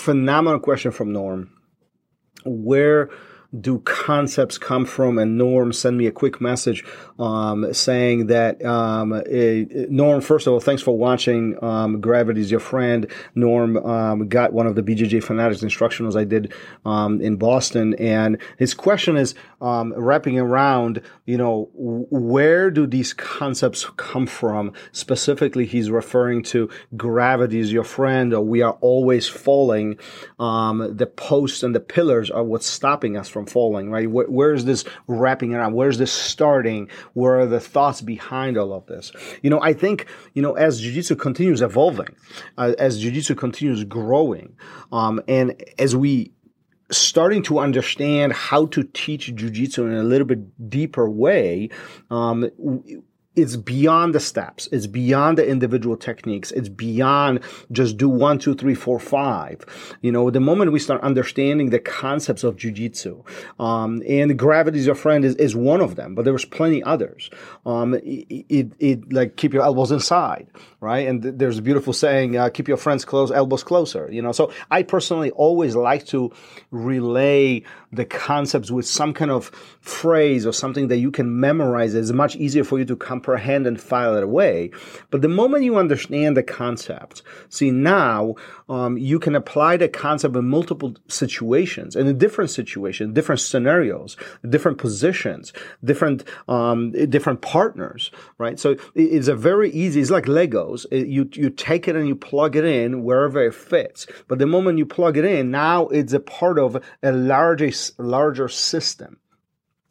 phenomenal question from Norm. Where do concepts come from? And Norm send me a quick message um, saying that um, Norm, first of all, thanks for watching. Um, Gravity is your friend. Norm um, got one of the BJJ Fanatics instructionals I did um, in Boston, and his question is wrapping around, you know, where do these concepts come from? Specifically, he's referring to gravity is your friend, or we are always falling. the posts and the pillars are what's stopping us from from falling, right? Where, where is this wrapping around? Where is this starting? Where are the thoughts behind all of this? You know, I think, you know, as Jiu-Jitsu continues evolving, uh, as Jiu-Jitsu continues growing, um, and as we starting to understand how to teach jujitsu in a little bit deeper way, um, it's beyond the steps. It's beyond the individual techniques. It's beyond just do one, two, three, four, five. You know, the moment we start understanding the concepts of jujitsu, um, and gravity is your friend is, is one of them, but there's plenty others. Um, it, it, it, like keep your elbows inside, right? And th- there's a beautiful saying, uh, keep your friends close, elbows closer, you know? So I personally always like to relay the concepts with some kind of phrase or something that you can memorize. It's much easier for you to comprehend and file it away. But the moment you understand the concept, see now um, you can apply the concept in multiple situations in different situations, different scenarios, different positions, different um, different partners, right? So it's a very easy. It's like Legos. It, you you take it and you plug it in wherever it fits. But the moment you plug it in, now it's a part of a larger larger system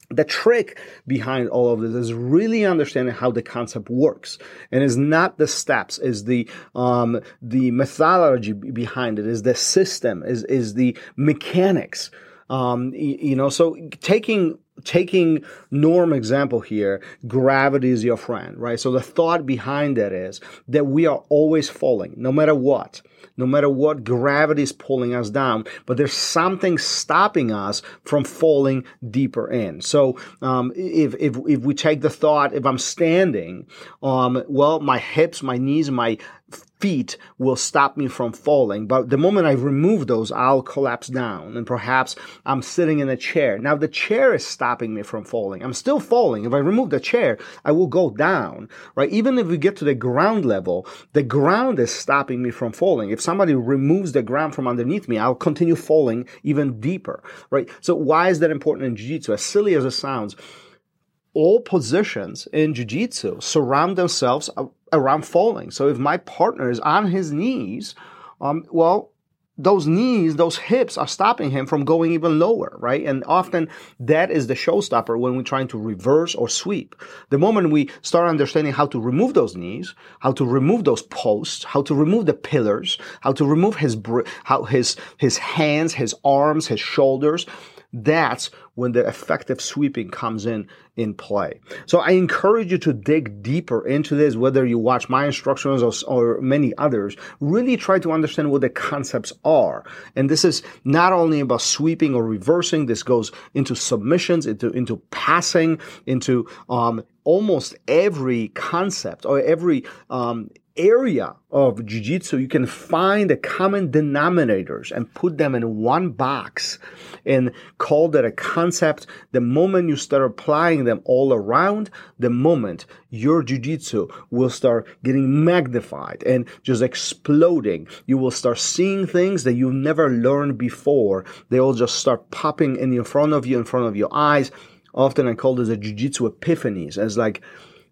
the trick behind all of this is really understanding how the concept works. And is not the steps is the um, the methodology behind it is the system is is the mechanics. Um, you know so taking taking norm example here gravity is your friend right so the thought behind that is that we are always falling no matter what no matter what gravity is pulling us down, but there's something stopping us from falling deeper in. So, um, if, if, if we take the thought, if I'm standing, um, well, my hips, my knees, my feet will stop me from falling. But the moment I remove those, I'll collapse down. And perhaps I'm sitting in a chair. Now the chair is stopping me from falling. I'm still falling. If I remove the chair, I will go down, right? Even if we get to the ground level, the ground is stopping me from falling. If somebody removes the ground from underneath me, I'll continue falling even deeper, right? So why is that important in Jiu-Jitsu? As silly as it sounds, all positions in jiu-jitsu surround themselves around falling. So if my partner is on his knees, um, well, those knees, those hips are stopping him from going even lower, right? And often that is the showstopper when we're trying to reverse or sweep. The moment we start understanding how to remove those knees, how to remove those posts, how to remove the pillars, how to remove his, how his, his hands, his arms, his shoulders, that's when the effective sweeping comes in in play. So I encourage you to dig deeper into this, whether you watch my instructions or, or, many others, really try to understand what the concepts are. And this is not only about sweeping or reversing, this goes into submissions, into, into passing, into, um, almost every concept or every um, area of jiu-jitsu you can find the common denominators and put them in one box and call that a concept. The moment you start applying them all around the moment your jiu-jitsu will start getting magnified and just exploding. You will start seeing things that you've never learned before. They will just start popping in front of you in front of your eyes. Often i call this a jiu-jitsu epiphanies as like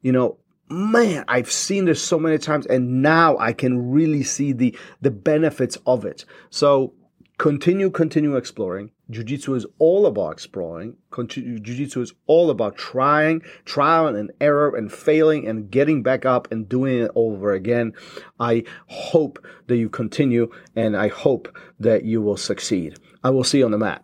you know man, I've seen this so many times and now I can really see the, the benefits of it. So continue, continue exploring. Jiu-Jitsu is all about exploring. Jiu-Jitsu is all about trying, trial and error and failing and getting back up and doing it over again. I hope that you continue and I hope that you will succeed. I will see you on the mat.